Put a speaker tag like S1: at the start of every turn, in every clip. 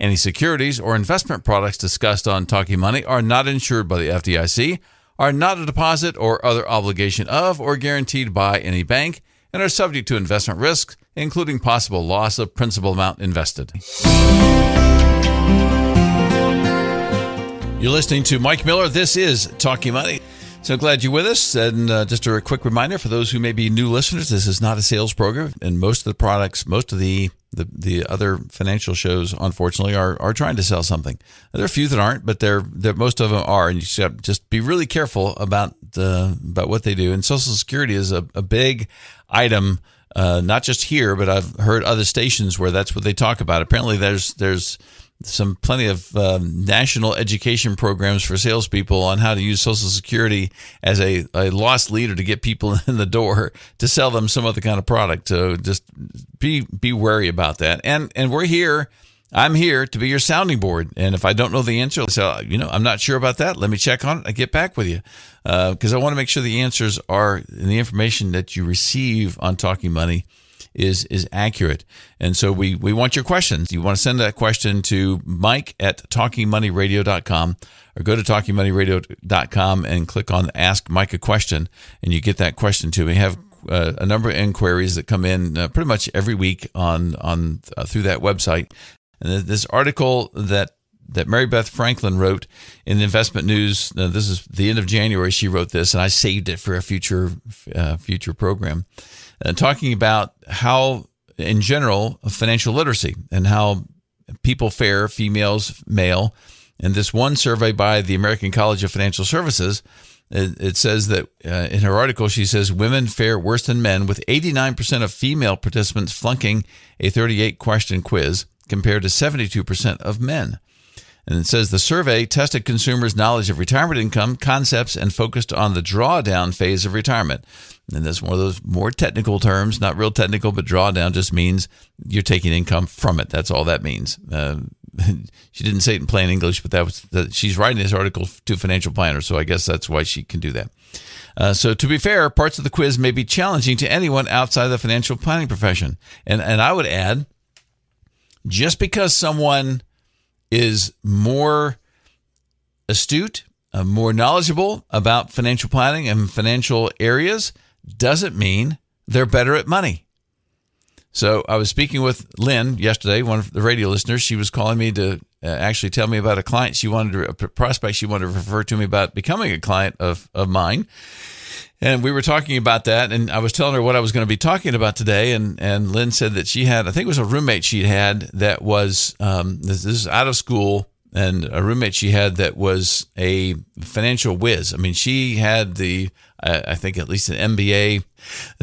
S1: Any securities or investment products discussed on Talking Money are not insured by the FDIC, are not a deposit or other obligation of or guaranteed by any bank, and are subject to investment risks, including possible loss of principal amount invested. You're listening to Mike Miller. This is Talking Money. So glad you're with us. And uh, just a quick reminder for those who may be new listeners, this is not a sales program, and most of the products, most of the the, the other financial shows, unfortunately, are, are trying to sell something. There are a few that aren't, but they're, they're most of them are. And you should just be really careful about uh, about what they do. And Social Security is a, a big item, uh, not just here, but I've heard other stations where that's what they talk about. Apparently, there's there's some plenty of um, national education programs for salespeople on how to use Social Security as a, a lost leader to get people in the door to sell them some other kind of product. So just be be wary about that. And and we're here. I'm here to be your sounding board. And if I don't know the answer, so you know I'm not sure about that. Let me check on it. I get back with you because uh, I want to make sure the answers are in the information that you receive on Talking Money is is accurate. And so we we want your questions. You want to send that question to Mike at talkingmoneyradio.com or go to talkingmoneyradio.com and click on Ask Mike a Question, and you get that question to me. Have uh, a number of inquiries that come in uh, pretty much every week on on uh, through that website. And this article that that Mary Beth Franklin wrote in Investment News. Uh, this is the end of January. She wrote this, and I saved it for a future uh, future program uh, talking about how, in general, financial literacy and how people fare, females, male. And this one survey by the American College of Financial Services, it, it says that uh, in her article, she says women fare worse than men, with 89% of female participants flunking a 38 question quiz compared to 72% of men. And it says the survey tested consumers' knowledge of retirement income concepts and focused on the drawdown phase of retirement. And that's one of those more technical terms, not real technical, but drawdown just means you're taking income from it. That's all that means. Uh, she didn't say it in plain English, but that was the, she's writing this article to financial planners, so I guess that's why she can do that. Uh, so to be fair, parts of the quiz may be challenging to anyone outside the financial planning profession. And and I would add, just because someone is more astute, uh, more knowledgeable about financial planning and financial areas doesn't mean they're better at money. So I was speaking with Lynn yesterday, one of the radio listeners. She was calling me to uh, actually tell me about a client she wanted to, a prospect she wanted to refer to me about becoming a client of, of mine. And we were talking about that, and I was telling her what I was going to be talking about today. And, and Lynn said that she had, I think it was a roommate she had that was, um, this, this is out of school, and a roommate she had that was a financial whiz. I mean, she had the, I think at least an MBA.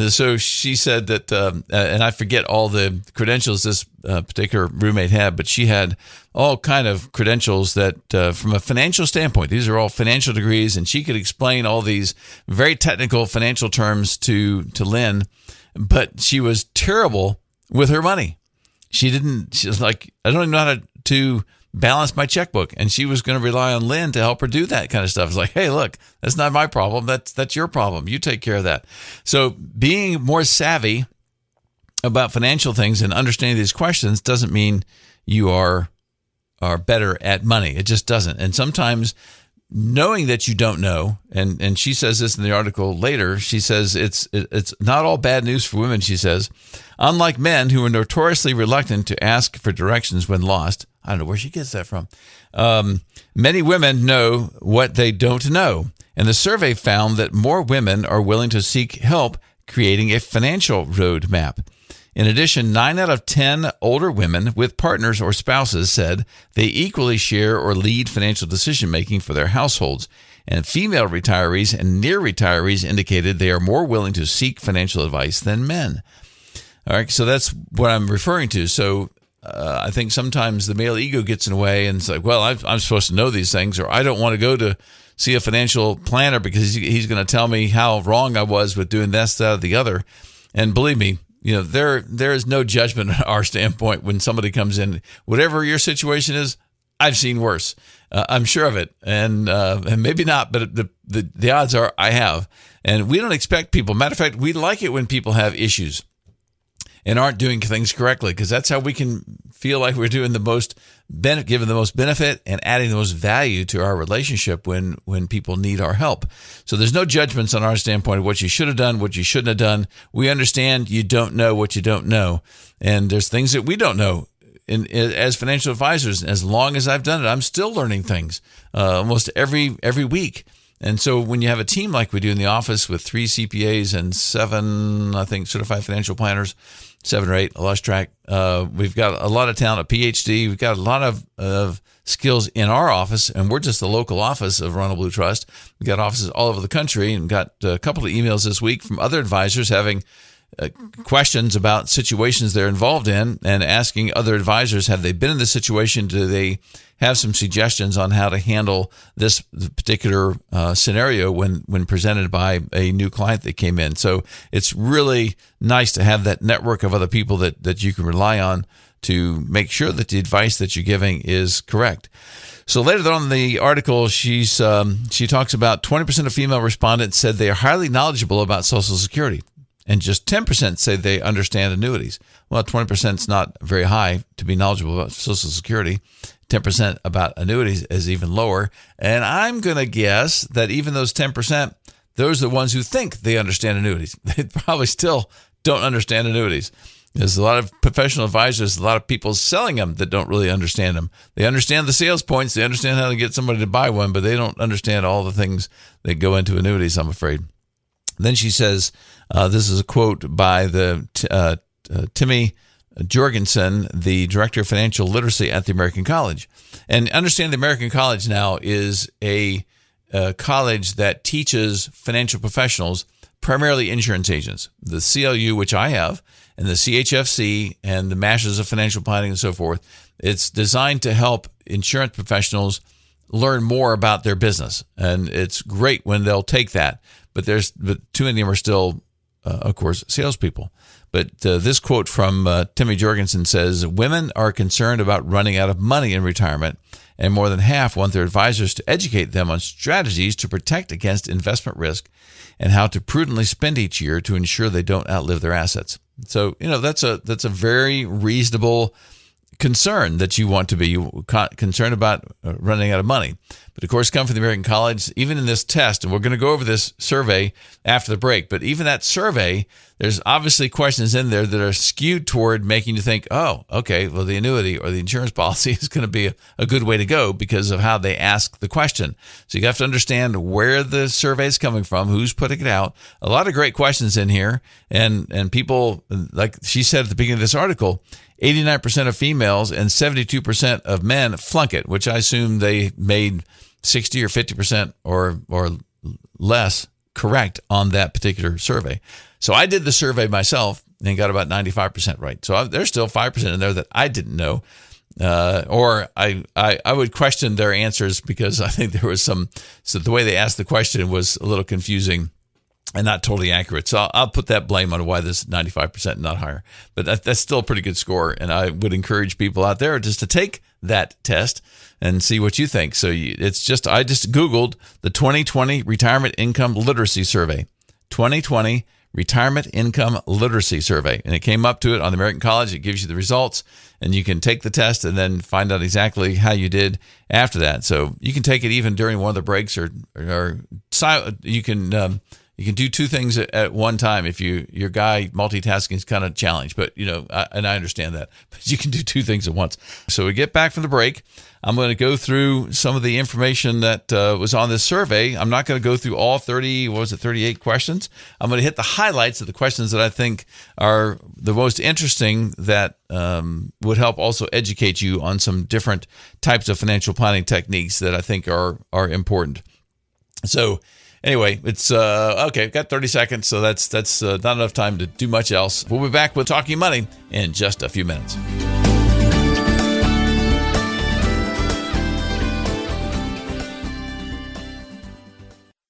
S1: So she said that, um, and I forget all the credentials this uh, particular roommate had, but she had all kind of credentials that, uh, from a financial standpoint, these are all financial degrees, and she could explain all these very technical financial terms to to Lynn, but she was terrible with her money. She didn't. She was like, I don't even know how to, to balance my checkbook. And she was going to rely on Lynn to help her do that kind of stuff. It's like, hey, look, that's not my problem. That's that's your problem. You take care of that. So being more savvy about financial things and understanding these questions doesn't mean you are are better at money. It just doesn't. And sometimes knowing that you don't know, and and she says this in the article later. She says it's it's not all bad news for women. She says, unlike men who are notoriously reluctant to ask for directions when lost. I don't know where she gets that from. Um, many women know what they don't know, and the survey found that more women are willing to seek help creating a financial roadmap. In addition, 9 out of 10 older women with partners or spouses said they equally share or lead financial decision making for their households. And female retirees and near retirees indicated they are more willing to seek financial advice than men. All right, so that's what I'm referring to. So uh, I think sometimes the male ego gets in the way and it's like, well, i am supposed to know these things, or I don't want to go to see a financial planner because he's going to tell me how wrong I was with doing this, that, or the other. And believe me, you know there there is no judgment on our standpoint when somebody comes in. Whatever your situation is, I've seen worse. Uh, I'm sure of it, and uh, and maybe not, but the, the the odds are I have. And we don't expect people. Matter of fact, we like it when people have issues and aren't doing things correctly because that's how we can feel like we're doing the most benefit, giving the most benefit and adding the most value to our relationship when when people need our help. So there's no judgments on our standpoint of what you should have done, what you shouldn't have done. We understand you don't know what you don't know, and there's things that we don't know. In, in as financial advisors, as long as I've done it, I'm still learning things uh, almost every every week. And so when you have a team like we do in the office with three CPAs and seven, I think, certified financial planners, seven or eight, I lost track. Uh, we've got a lot of talent, a PhD. We've got a lot of, of skills in our office, and we're just the local office of Ronald Blue Trust. We've got offices all over the country and got a couple of emails this week from other advisors having uh, questions about situations they're involved in and asking other advisors have they been in this situation? Do they have some suggestions on how to handle this particular uh, scenario when when presented by a new client that came in? So it's really nice to have that network of other people that that you can rely on to make sure that the advice that you're giving is correct. So later on in the article, she's um, she talks about 20% of female respondents said they are highly knowledgeable about Social Security and just 10% say they understand annuities. Well, 20% is not very high to be knowledgeable about Social Security. 10% about annuities is even lower. And I'm going to guess that even those 10%, those are the ones who think they understand annuities. They probably still don't understand annuities. There's a lot of professional advisors, a lot of people selling them that don't really understand them. They understand the sales points, they understand how to get somebody to buy one, but they don't understand all the things that go into annuities, I'm afraid. Then she says, uh, this is a quote by the uh, uh, Timmy Jorgensen, the director of financial literacy at the American College. And understand the American College now is a, a college that teaches financial professionals, primarily insurance agents. The CLU, which I have, and the CHFC and the Masters of Financial Planning and so forth, it's designed to help insurance professionals learn more about their business. And it's great when they'll take that. But there's but too many of them are still uh, of course, salespeople. But uh, this quote from uh, Timmy Jorgensen says Women are concerned about running out of money in retirement, and more than half want their advisors to educate them on strategies to protect against investment risk and how to prudently spend each year to ensure they don't outlive their assets. So, you know, that's a that's a very reasonable concern that you want to be concerned about uh, running out of money. But of course, come from the American College, even in this test, and we're going to go over this survey after the break, but even that survey, there's obviously questions in there that are skewed toward making you think, oh, okay, well, the annuity or the insurance policy is going to be a, a good way to go because of how they ask the question. So you have to understand where the survey is coming from, who's putting it out. A lot of great questions in here. And, and people, like she said at the beginning of this article, 89% of females and 72% of men flunk it, which I assume they made 60 or 50% or or less correct on that particular survey. So I did the survey myself and got about 95% right. So I, there's still 5% in there that I didn't know. Uh, or I, I, I would question their answers because I think there was some, so the way they asked the question was a little confusing and not totally accurate. So I'll, put that blame on why this 95% not higher. But that, that's still a pretty good score. And I would encourage people out there just to take that test and see what you think. So you, it's just, I just Googled the 2020 Retirement Income Literacy Survey. 2020 Retirement Income Literacy Survey. And it came up to it on the American College. It gives you the results, and you can take the test and then find out exactly how you did after that. So you can take it even during one of the breaks, or, or, or you can. Um, you can do two things at, one time if you your guy multitasking is kind of challenged but you know I, and i understand that but you can do two things at once. So we get back from the break. I'm going to go through some of the information that uh, was on this survey. I'm not going to go through all 30 what was it 38 questions. I'm going to hit the highlights of the questions that i think are the most interesting that um, would help also educate you on some different types of financial planning techniques that i think are are important. So Anyway, it's uh, okay. Got 30 seconds, so that's that's uh, not enough time to do much else. We'll be back with talking money in just a few minutes.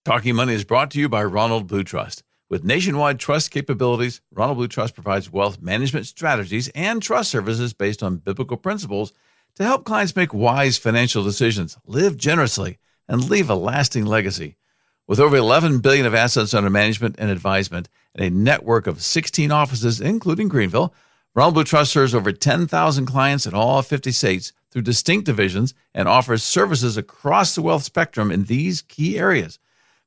S1: Talking Money is brought to you by Ronald Blue Trust. With nationwide trust capabilities, Ronald Blue Trust provides wealth management strategies and trust services based on biblical principles to help clients make wise financial decisions, live generously, and leave a lasting legacy. With over 11 billion of assets under management and advisement and a network of 16 offices including Greenville, Ronald Blue Trust serves over 10,000 clients in all 50 states through distinct divisions and offers services across the wealth spectrum in these key areas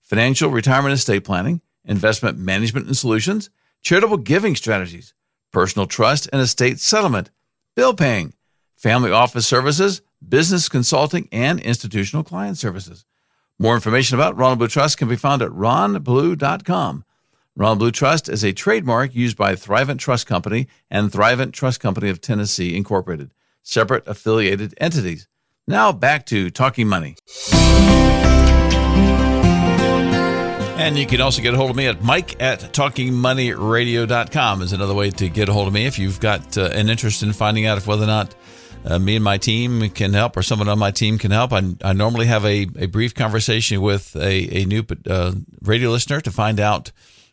S1: financial retirement estate planning, investment management and solutions, charitable giving strategies, personal trust and estate settlement, bill paying, family office services, business consulting, and institutional client services. More information about Ronald Blue Trust can be found at ronblue.com. Ronald Blue Trust is a trademark used by Thrivent Trust Company and Thrivent Trust Company of Tennessee, Incorporated, separate affiliated entities. Now back to Talking Money. And you can also get a hold of me at mike at talkingmoneyradio.com is another way to get a hold of me if you've got uh, an interest in finding out if whether or not uh, me and my team can help or someone on my team can help. I, I normally have a, a brief conversation with a, a new uh, radio listener to find out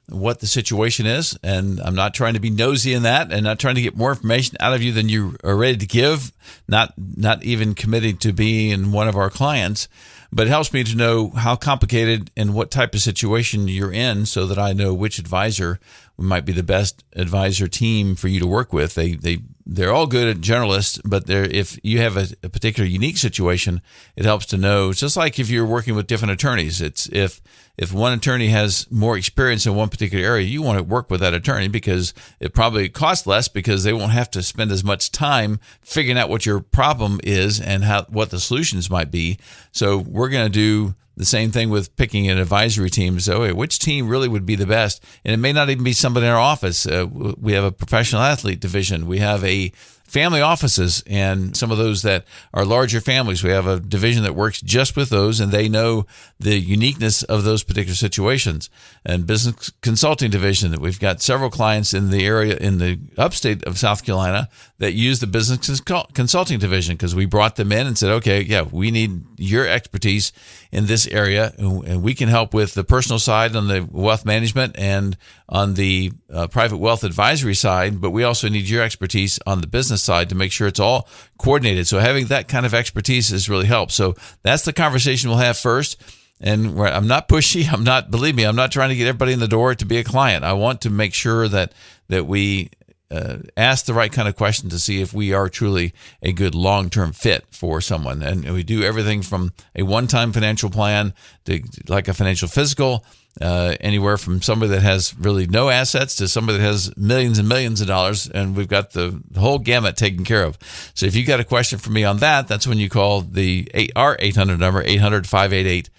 S1: what the situation is. And I'm not trying to be nosy in that and not trying to get more information out of you than you are ready to give, not, not even committed to being one of our clients but it helps me to know how complicated and what type of situation you're in so that I know which advisor might be the best advisor team for you to work with. They, they, they're all good at generalists, but if you have a, a particular unique situation, it helps to know. It's just like if you're working with different attorneys. It's if if one attorney has more experience in one particular area, you want to work with that attorney because it probably costs less because they won't have to spend as much time figuring out what your problem is and how what the solutions might be. So we're going to do the same thing with picking an advisory team. So, which team really would be the best? And it may not even be somebody in our office. Uh, we have a professional athlete division. We have a family offices and some of those that are larger families. We have a division that works just with those and they know the uniqueness of those particular situations. And business consulting division that we've got several clients in the area in the upstate of South Carolina that use the business consulting division because we brought them in and said, okay, yeah, we need your expertise in this area and we can help with the personal side on the wealth management and on the uh, private wealth advisory side, but we also need your expertise on the business side to make sure it's all coordinated. So having that kind of expertise has really helped. So that's the conversation we'll have first. And I'm not pushy. I'm not, believe me, I'm not trying to get everybody in the door to be a client. I want to make sure that, that we uh, ask the right kind of question to see if we are truly a good long term fit for someone. And we do everything from a one time financial plan to like a financial physical uh, anywhere from somebody that has really no assets to somebody that has millions and millions of dollars, and we've got the whole gamut taken care of. So if you've got a question for me on that, that's when you call the our 800 number 800 588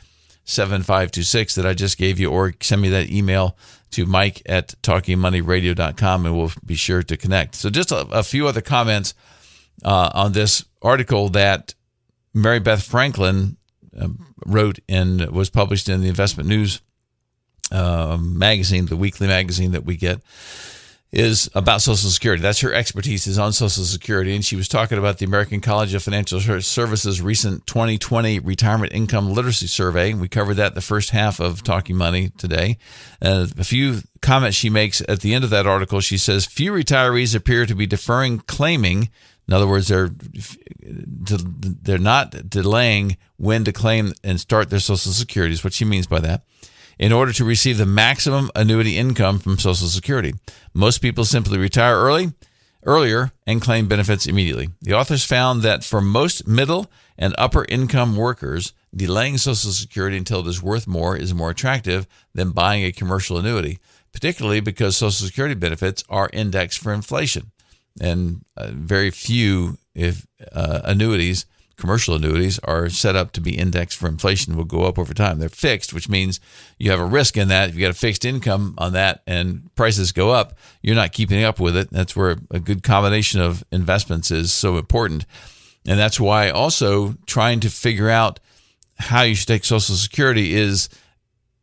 S1: 7526 that I just gave you, or send me that email to mike at talkingmoneyradio.com and we'll be sure to connect. So just a, a few other comments uh, on this article that Mary Beth Franklin uh, wrote and was published in the Investment News uh, magazine, the weekly magazine that we get, is about Social Security. That's her expertise is on Social Security, and she was talking about the American College of Financial Services recent 2020 Retirement Income Literacy Survey. We covered that the first half of Talking Money today. Uh, a few comments she makes at the end of that article. She says few retirees appear to be deferring claiming. In other words, they're they're not delaying when to claim and start their Social Security. Is what she means by that in order to receive the maximum annuity income from Social Security. Most people simply retire early, earlier, and claim benefits immediately. The authors found that for most middle and upper income workers, delaying Social Security until it is worth more is more attractive than buying a commercial annuity, particularly because Social Security benefits are indexed for inflation. And uh, very few if uh, annuities commercial annuities are set up to be indexed for inflation will go up over time. They're fixed, which means you have a risk in that. If you got a fixed income on that and prices go up, you're not keeping up with it. That's where a good combination of investments is so important. And that's why also trying to figure out how you should take Social Security is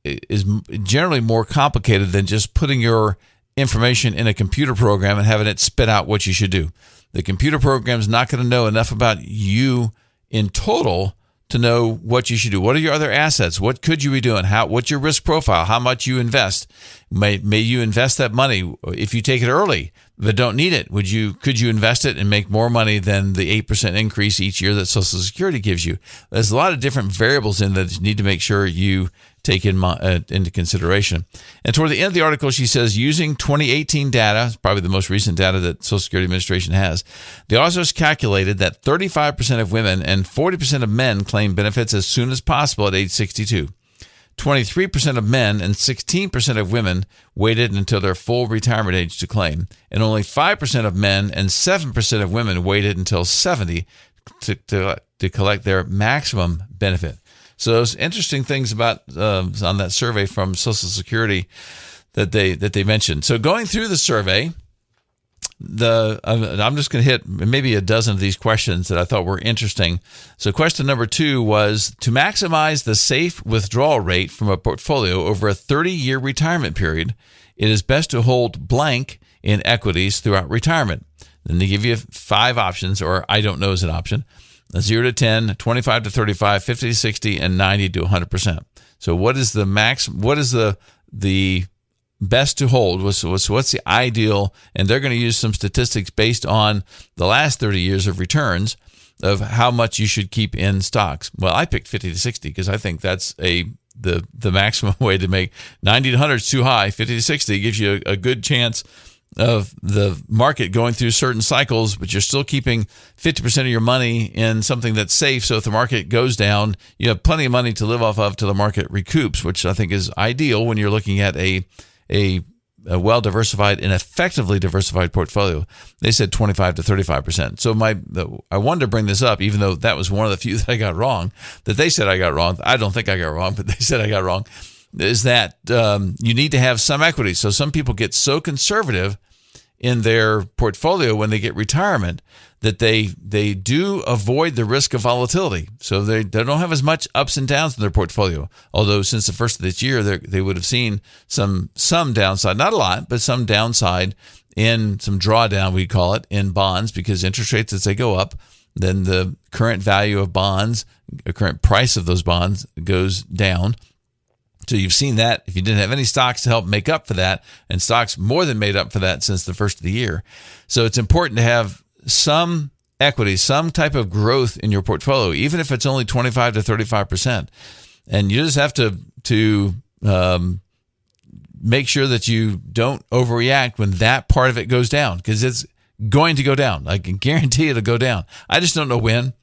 S1: is generally more complicated than just putting your information in a computer program and having it spit out what you should do. The computer program is not going to know enough about you in total to know what you should do. What are your other assets? What could you be doing? How what's your risk profile? How much you invest? May may you invest that money if you take it early but don't need it? Would you could you invest it and make more money than the 8% increase each year that Social Security gives you? There's a lot of different variables in that you need to make sure you take in, uh, into consideration. And toward the end of the article, she says using 2018 data, probably the most recent data that Social Security Administration has, the authors calculated that 35% of women and 40% of men claim benefits as soon as possible at age 62. 23% of men and 16% of women waited until their full retirement age to claim, and only 5% of men and 7% of women waited until 70 to, to, to collect their maximum benefit. So interesting things about uh, on that survey from Social Security that they that they mentioned. So going through the survey, the I'm just going to hit maybe a dozen of these questions that I thought were interesting. So question number 2 was to maximize the safe withdrawal rate from a portfolio over a 30-year retirement period, it is best to hold blank in equities throughout retirement. Then they give you five options or I don't know is an option. 0 to 10, 25 to 35, 50 to 60, and 90 to 100%. So what is the max, what is the, the best to hold? What's, what's, what's the ideal? And they're going to use some statistics based on the last 30 years of returns of how much you should keep in stocks. Well, I picked 50 to 60 because I think that's a the the maximum way to make 90 to 100 is too high. 50 to 60 gives you a, a good chance of the market going through certain cycles, but you're still keeping 50% of your money in something that's safe. So if the market goes down, you have plenty of money to live off of till the market recoups, which I think is ideal when you're looking at a, a, a well diversified and effectively diversified portfolio. They said 25 to 35%. So my, I wanted to bring this up, even though that was one of the few that I got wrong, that they said I got wrong. I don't think I got wrong, but they said I got wrong is that um, you need to have some equity. So some people get so conservative in their portfolio when they get retirement that they they do avoid the risk of volatility. So they, they don't have as much ups and downs in their portfolio. Although since the first of this year, they would have seen some some downside, not a lot, but some downside in some drawdown we call it in bonds because interest rates as they go up, then the current value of bonds, the current price of those bonds goes down so you've seen that if you didn't have any stocks to help make up for that, and stocks more than made up for that since the first of the year. So it's important to have some equity, some type of growth in your portfolio, even if it's only 25 to 35 percent. And you just have to to um, make sure that you don't overreact when that part of it goes down because it's going to go down. I can guarantee it'll go down. I just don't know when,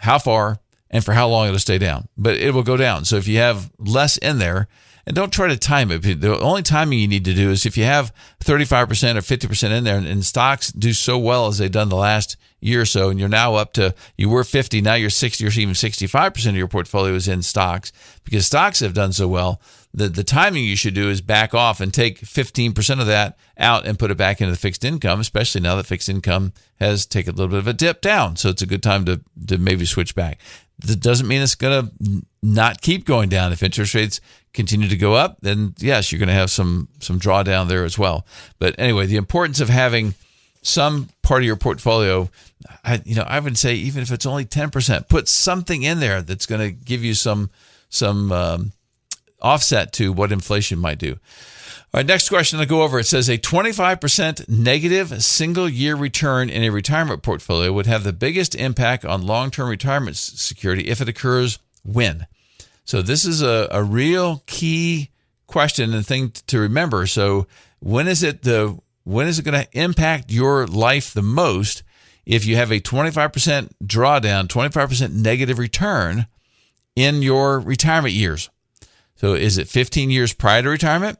S1: how far, and for how long it'll stay down, but it will go down. So if you have less in there, and don't try to time it. The only timing you need to do is if you have 35% or 50% in there and stocks do so well as they've done the last year or so, and you're now up to, you were 50, now you're 60 or even 65% of your portfolio is in stocks because stocks have done so well. The, the timing you should do is back off and take 15% of that out and put it back into the fixed income, especially now that fixed income has taken a little bit of a dip down. So it's a good time to, to maybe switch back. That doesn't mean it's going to not keep going down. If interest rates continue to go up, then yes, you're going to have some some drawdown there as well. But anyway, the importance of having some part of your portfolio, I, you know, I would say even if it's only ten percent, put something in there that's going to give you some some um, offset to what inflation might do. All right, next question I'll go over. It says a 25% negative single year return in a retirement portfolio would have the biggest impact on long term retirement security if it occurs when? So, this is a, a real key question and thing to remember. So, when is it the when is it going to impact your life the most if you have a 25% drawdown, 25% negative return in your retirement years? So, is it 15 years prior to retirement?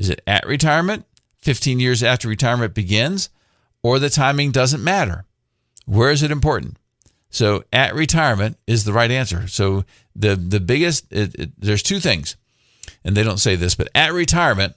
S1: Is it at retirement, 15 years after retirement begins, or the timing doesn't matter? Where is it important? So at retirement is the right answer. So the the biggest it, it, there's two things, and they don't say this, but at retirement,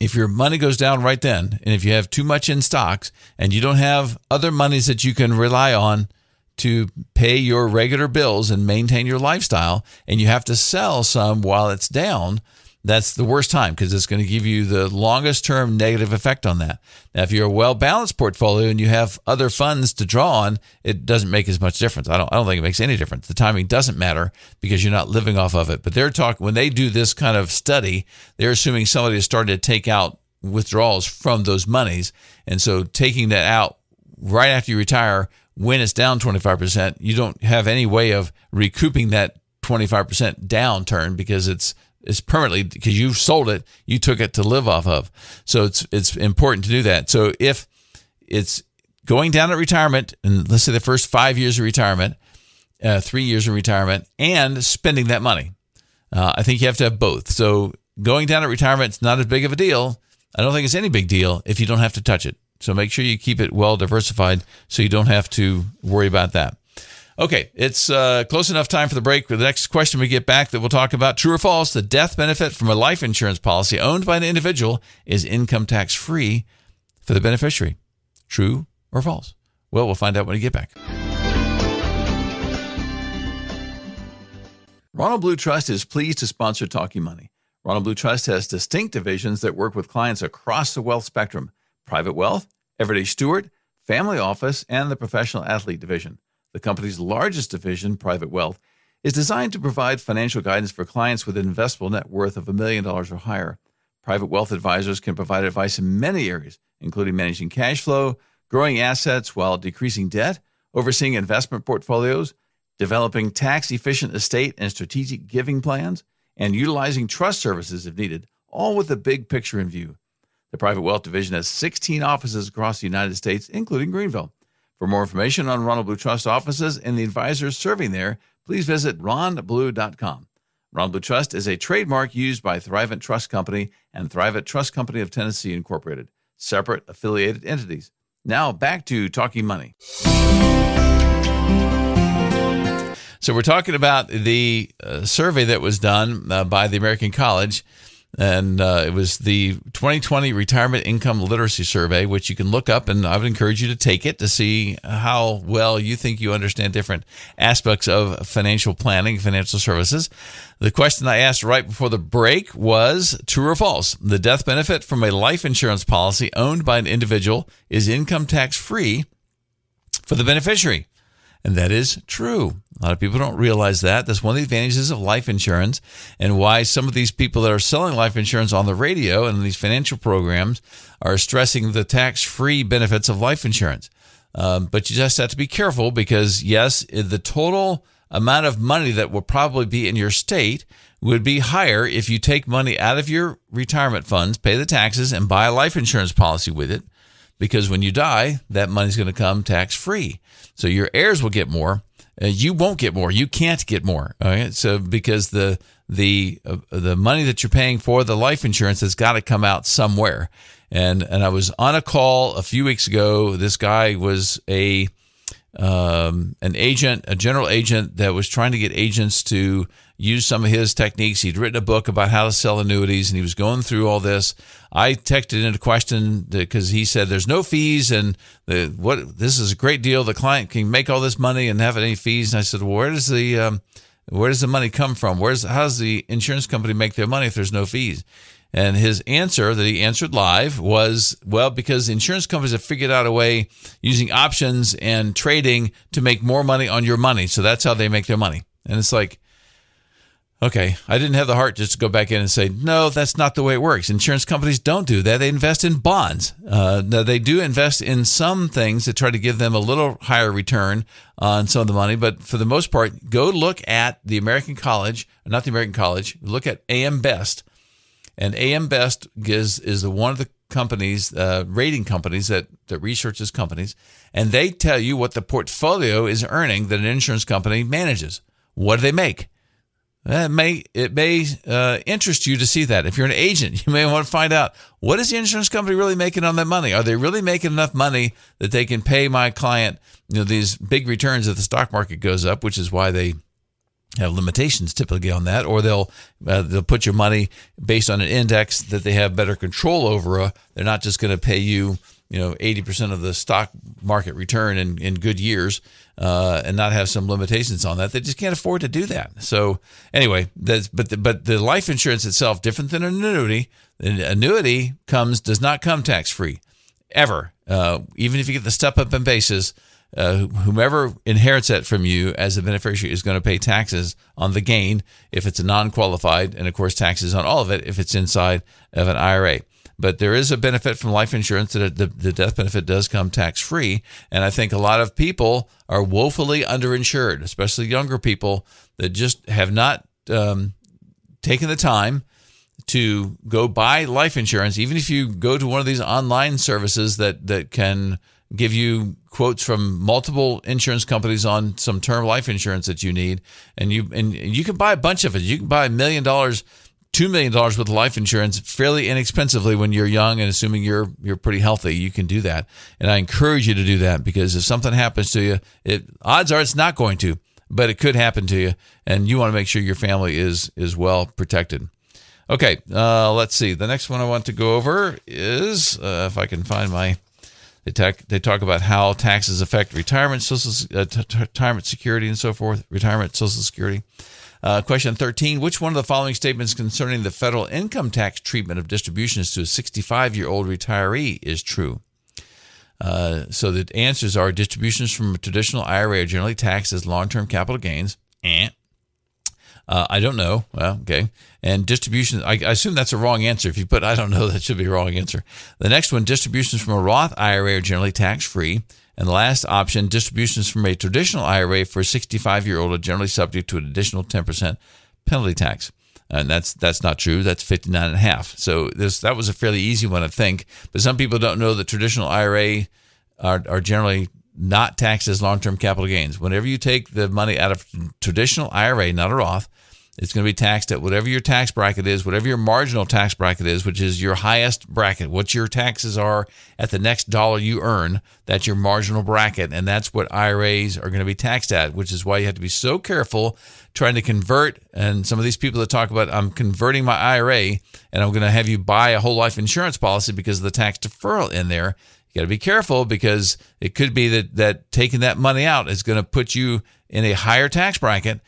S1: if your money goes down right then, and if you have too much in stocks and you don't have other monies that you can rely on to pay your regular bills and maintain your lifestyle, and you have to sell some while it's down, that's the worst time because it's going to give you the longest term negative effect on that. Now, if you're a well balanced portfolio and you have other funds to draw on, it doesn't make as much difference. I don't, I don't think it makes any difference. The timing doesn't matter because you're not living off of it. But they're talking, when they do this kind of study, they're assuming somebody has started to take out withdrawals from those monies. And so taking that out right after you retire, when it's down 25%, you don't have any way of recouping that 25% downturn because it's it's permanently because you've sold it, you took it to live off of. So it's it's important to do that. So if it's going down at retirement, and let's say the first five years of retirement, uh, three years of retirement, and spending that money, uh, I think you have to have both. So going down at retirement is not as big of a deal. I don't think it's any big deal if you don't have to touch it. So make sure you keep it well diversified so you don't have to worry about that. Okay, it's uh, close enough time for the break. The next question we get back that we'll talk about true or false the death benefit from a life insurance policy owned by an individual is income tax free for the beneficiary. True or false? Well, we'll find out when we get back. Ronald Blue Trust is pleased to sponsor Talking Money. Ronald Blue Trust has distinct divisions that work with clients across the wealth spectrum private wealth, everyday steward, family office, and the professional athlete division the company's largest division, Private Wealth, is designed to provide financial guidance for clients with an investable net worth of a million dollars or higher. Private wealth advisors can provide advice in many areas, including managing cash flow, growing assets while decreasing debt, overseeing investment portfolios, developing tax efficient estate and strategic giving plans, and utilizing trust services if needed, all with the big picture in view. The Private Wealth Division has 16 offices across the United States, including Greenville. For more information on Ronald Blue Trust offices and the advisors serving there, please visit ronblue.com. Ronald Blue Trust is a trademark used by Thrivent Trust Company and Thrivent Trust Company of Tennessee Incorporated, separate affiliated entities. Now back to Talking Money. So we're talking about the uh, survey that was done uh, by the American College and uh, it was the 2020 Retirement Income Literacy Survey, which you can look up, and I would encourage you to take it to see how well you think you understand different aspects of financial planning, financial services. The question I asked right before the break was true or false? The death benefit from a life insurance policy owned by an individual is income tax free for the beneficiary. And that is true. A lot of people don't realize that. That's one of the advantages of life insurance and why some of these people that are selling life insurance on the radio and these financial programs are stressing the tax free benefits of life insurance. Um, but you just have to be careful because, yes, the total amount of money that will probably be in your state would be higher if you take money out of your retirement funds, pay the taxes, and buy a life insurance policy with it. Because when you die, that money's going to come tax free. So your heirs will get more. Uh, you won't get more. You can't get more. Okay? So because the the uh, the money that you're paying for the life insurance has got to come out somewhere. And and I was on a call a few weeks ago. This guy was a um, an agent, a general agent that was trying to get agents to use some of his techniques. He'd written a book about how to sell annuities and he was going through all this. I texted in a question because he said there's no fees and the, what this is a great deal. The client can make all this money and have any fees. And I said, well, where does the um, where does the money come from? Where's how does the insurance company make their money if there's no fees? And his answer that he answered live was, well, because insurance companies have figured out a way using options and trading to make more money on your money. So that's how they make their money. And it's like, Okay, I didn't have the heart just to go back in and say, no, that's not the way it works. Insurance companies don't do that. They invest in bonds. Uh, they do invest in some things to try to give them a little higher return on some of the money. But for the most part, go look at the American College, not the American College, look at AM Best. And AM Best is, is one of the companies, uh, rating companies that, that researches companies. And they tell you what the portfolio is earning that an insurance company manages. What do they make? It may it may uh, interest you to see that. If you're an agent, you may want to find out what is the insurance company really making on that money. Are they really making enough money that they can pay my client you know these big returns if the stock market goes up, which is why they have limitations typically on that, or they'll uh, they'll put your money based on an index that they have better control over. Uh, they're not just going to pay you you know 80% of the stock market return in, in good years uh, and not have some limitations on that. They just can't afford to do that. So anyway that's but the, but the life insurance itself different than an annuity an annuity comes does not come tax free ever. Uh, even if you get the step up in basis uh, whomever inherits that from you as a beneficiary is going to pay taxes on the gain if it's a non-qualified and of course taxes on all of it if it's inside of an ira but there is a benefit from life insurance that the, the death benefit does come tax free. And I think a lot of people are woefully underinsured, especially younger people that just have not um, taken the time to go buy life insurance. Even if you go to one of these online services that, that can give you quotes from multiple insurance companies on some term life insurance that you need and you and you can buy a bunch of it you can buy a million dollars two million dollars worth of life insurance fairly inexpensively when you're young and assuming you're you're pretty healthy. You can do that. And i encourage you to do that because if something happens to you it odds are it's not going to but it could happen to you. And you want to make sure your family is is well protected. Okay uh, let's see. The next one i want to go over is uh, if i can find my they talk, they talk about how taxes affect retirement social uh, t- retirement security and so forth retirement social security uh, question 13 Which one of the following statements concerning the federal income tax treatment of distributions to a 65 year old retiree is true? Uh, so the answers are distributions from a traditional IRA are generally taxed as long term capital gains. Eh. Uh, I don't know. Well, okay. And distributions, I, I, assume that's a wrong answer. If you put I don't know, that should be a wrong answer. The next one distributions from a Roth IRA are generally tax free. And the last option, distributions from a traditional IRA for a 65 year old are generally subject to an additional 10% penalty tax. And that's that's not true. That's 59 and a half. So this that was a fairly easy one, I think. But some people don't know that traditional IRA are, are generally not taxed as long-term capital gains. Whenever you take the money out of traditional IRA, not a Roth, it's going to be taxed at whatever your tax bracket is, whatever your marginal tax bracket is, which is your highest bracket. What your taxes are at the next dollar you earn, that's your marginal bracket. And that's what IRAs are going to be taxed at, which is why you have to be so careful trying to convert. And some of these people that talk about, I'm converting my IRA and I'm going to have you buy a whole life insurance policy because of the tax deferral in there. You got to be careful because it could be that, that taking that money out is going to put you in a higher tax bracket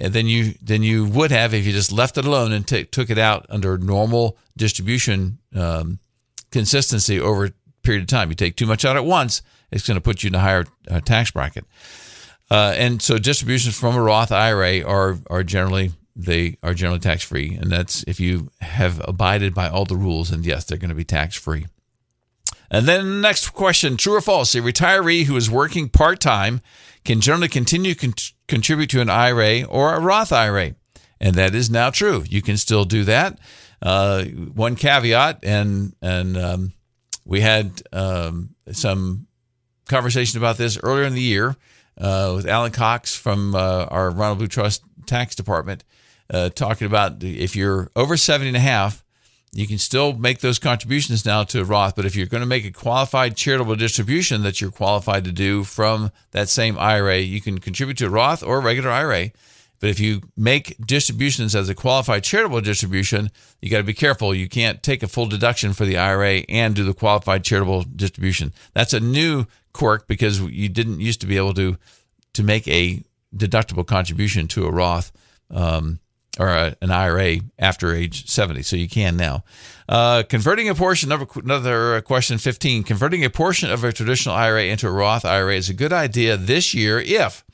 S1: than you than you would have if you just left it alone and t- took it out under normal distribution um, consistency over a period of time. You take too much out at once, it's going to put you in a higher uh, tax bracket. Uh, and so distributions from a Roth IRA are are generally they are generally tax free, and that's if you have abided by all the rules. And yes, they're going to be tax free. And then next question: True or false? A retiree who is working part time can generally continue con- contribute to an IRA or a Roth IRA. And that is now true. You can still do that. Uh, one caveat, and and um, we had um, some conversation about this earlier in the year uh, with Alan Cox from uh, our Ronald Blue Trust Tax Department, uh, talking about if you're over 70 and a half, you can still make those contributions now to Roth. But if you're going to make a qualified charitable distribution that you're qualified to do from that same IRA, you can contribute to a Roth or regular IRA. But if you make distributions as a qualified charitable distribution, you got to be careful. You can't take a full deduction for the IRA and do the qualified charitable distribution. That's a new quirk because you didn't used to be able to to make a deductible contribution to a Roth. Um, or a, an IRA after age 70. So you can now. Uh, converting a portion, another, another question 15. Converting a portion of a traditional IRA into a Roth IRA is a good idea this year if,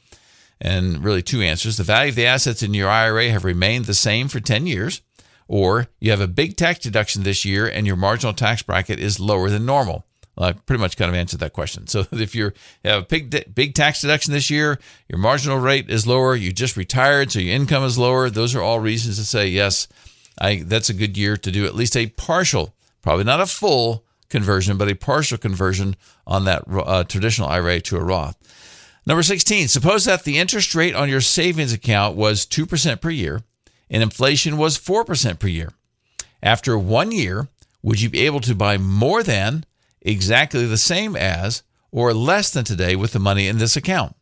S1: and really two answers, the value of the assets in your IRA have remained the same for 10 years, or you have a big tax deduction this year and your marginal tax bracket is lower than normal. I pretty much kind of answered that question. So if you have a big, big tax deduction this year, your marginal rate is lower, you just retired, so your income is lower. Those are all reasons to say, yes, I, that's a good year to do at least a partial, probably not a full conversion, but a partial conversion on that uh, traditional IRA to a Roth. Number 16, suppose that the interest rate on your savings account was 2% per year and inflation was 4% per year. After one year, would you be able to buy more than exactly the same as or less than today with the money in this account?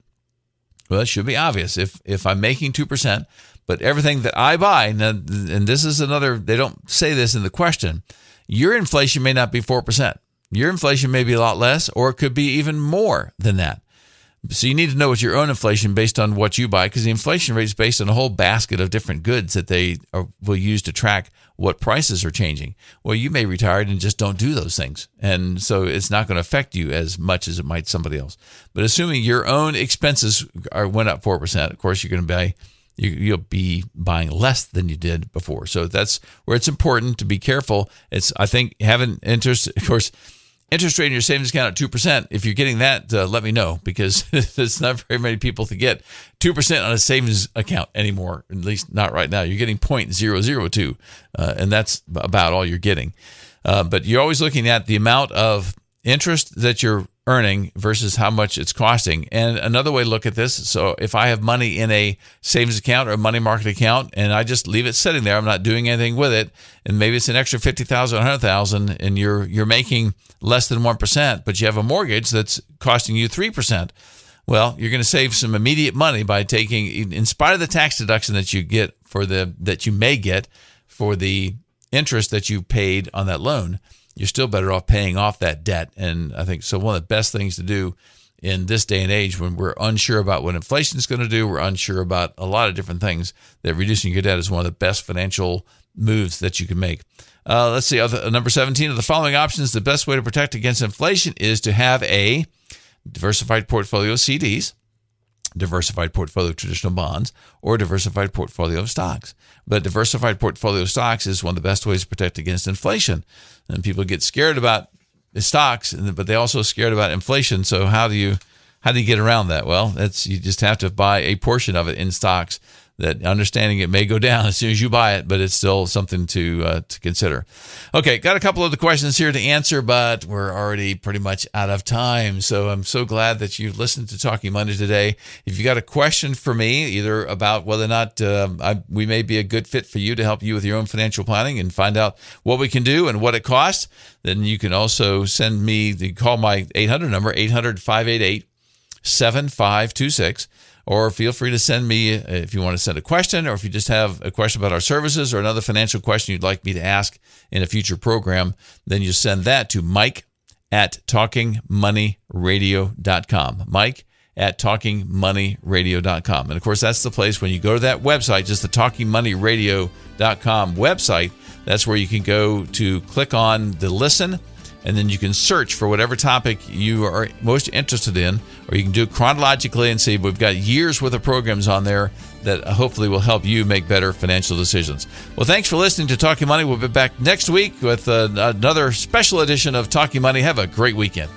S1: Well, it should be obvious. If if I'm making 2%, but everything that I buy, and this is another, they don't say this in the question, your inflation may not be 4%. Your inflation may be a lot less, or it could be even more than that. So you need to know what your own inflation based on what you buy, because the inflation rate is based on a whole basket of different goods that they are, will use to track what prices are changing. Well, you may retire and just don't do those things, and so it's not going to affect you as much as it might somebody else. But assuming your own expenses are went up four percent, of course you're going to buy you, you'll be buying less than you did before. So that's where it's important to be careful. It's I think having interest, of course interest rate in your savings account at 2%. If you're getting that, uh, let me know because it's not very many people to get 2% on a savings account anymore, at least not right now. You're getting 0.002, uh, and that's about all you're getting. Uh, but you're always looking at the amount of interest that you're earning versus how much it's costing. And another way to look at this so if I have money in a savings account or a money market account and I just leave it sitting there, I'm not doing anything with it, and maybe it's an extra 50,000, 100,000 and you're you're making less than 1%, but you have a mortgage that's costing you 3%. Well, you're going to save some immediate money by taking in spite of the tax deduction that you get for the that you may get for the interest that you paid on that loan you're still better off paying off that debt. And I think so. One of the best things to do in this day and age when we're unsure about what inflation is going to do, we're unsure about a lot of different things, that reducing your debt is one of the best financial moves that you can make. Uh, let's see, other, number 17 of the following options the best way to protect against inflation is to have a diversified portfolio of CDs diversified portfolio of traditional bonds or diversified portfolio of stocks. But diversified portfolio of stocks is one of the best ways to protect against inflation. And people get scared about the stocks, but they also scared about inflation. So how do you how do you get around that? Well, that's you just have to buy a portion of it in stocks that understanding it may go down as soon as you buy it, but it's still something to uh, to consider. Okay, got a couple of the questions here to answer, but we're already pretty much out of time. So I'm so glad that you listened to Talking Money today. If you got a question for me, either about whether or not uh, I, we may be a good fit for you to help you with your own financial planning and find out what we can do and what it costs, then you can also send me the call my 800 number 800 588 7526 or feel free to send me uh, if you want to send a question or if you just have a question about our services or another financial question you'd like me to ask in a future program, then you send that to Mike at talkingmoneyradio.com. Mike at talkingmoneyradio.com. And of course, that's the place when you go to that website, just the talkingmoneyradio.com website, that's where you can go to click on the listen and then you can search for whatever topic you are most interested in, or you can do it chronologically and see we've got years worth of programs on there that hopefully will help you make better financial decisions. Well, thanks for listening to Talking Money. We'll be back next week with uh, another special edition of Talking Money. Have a great weekend.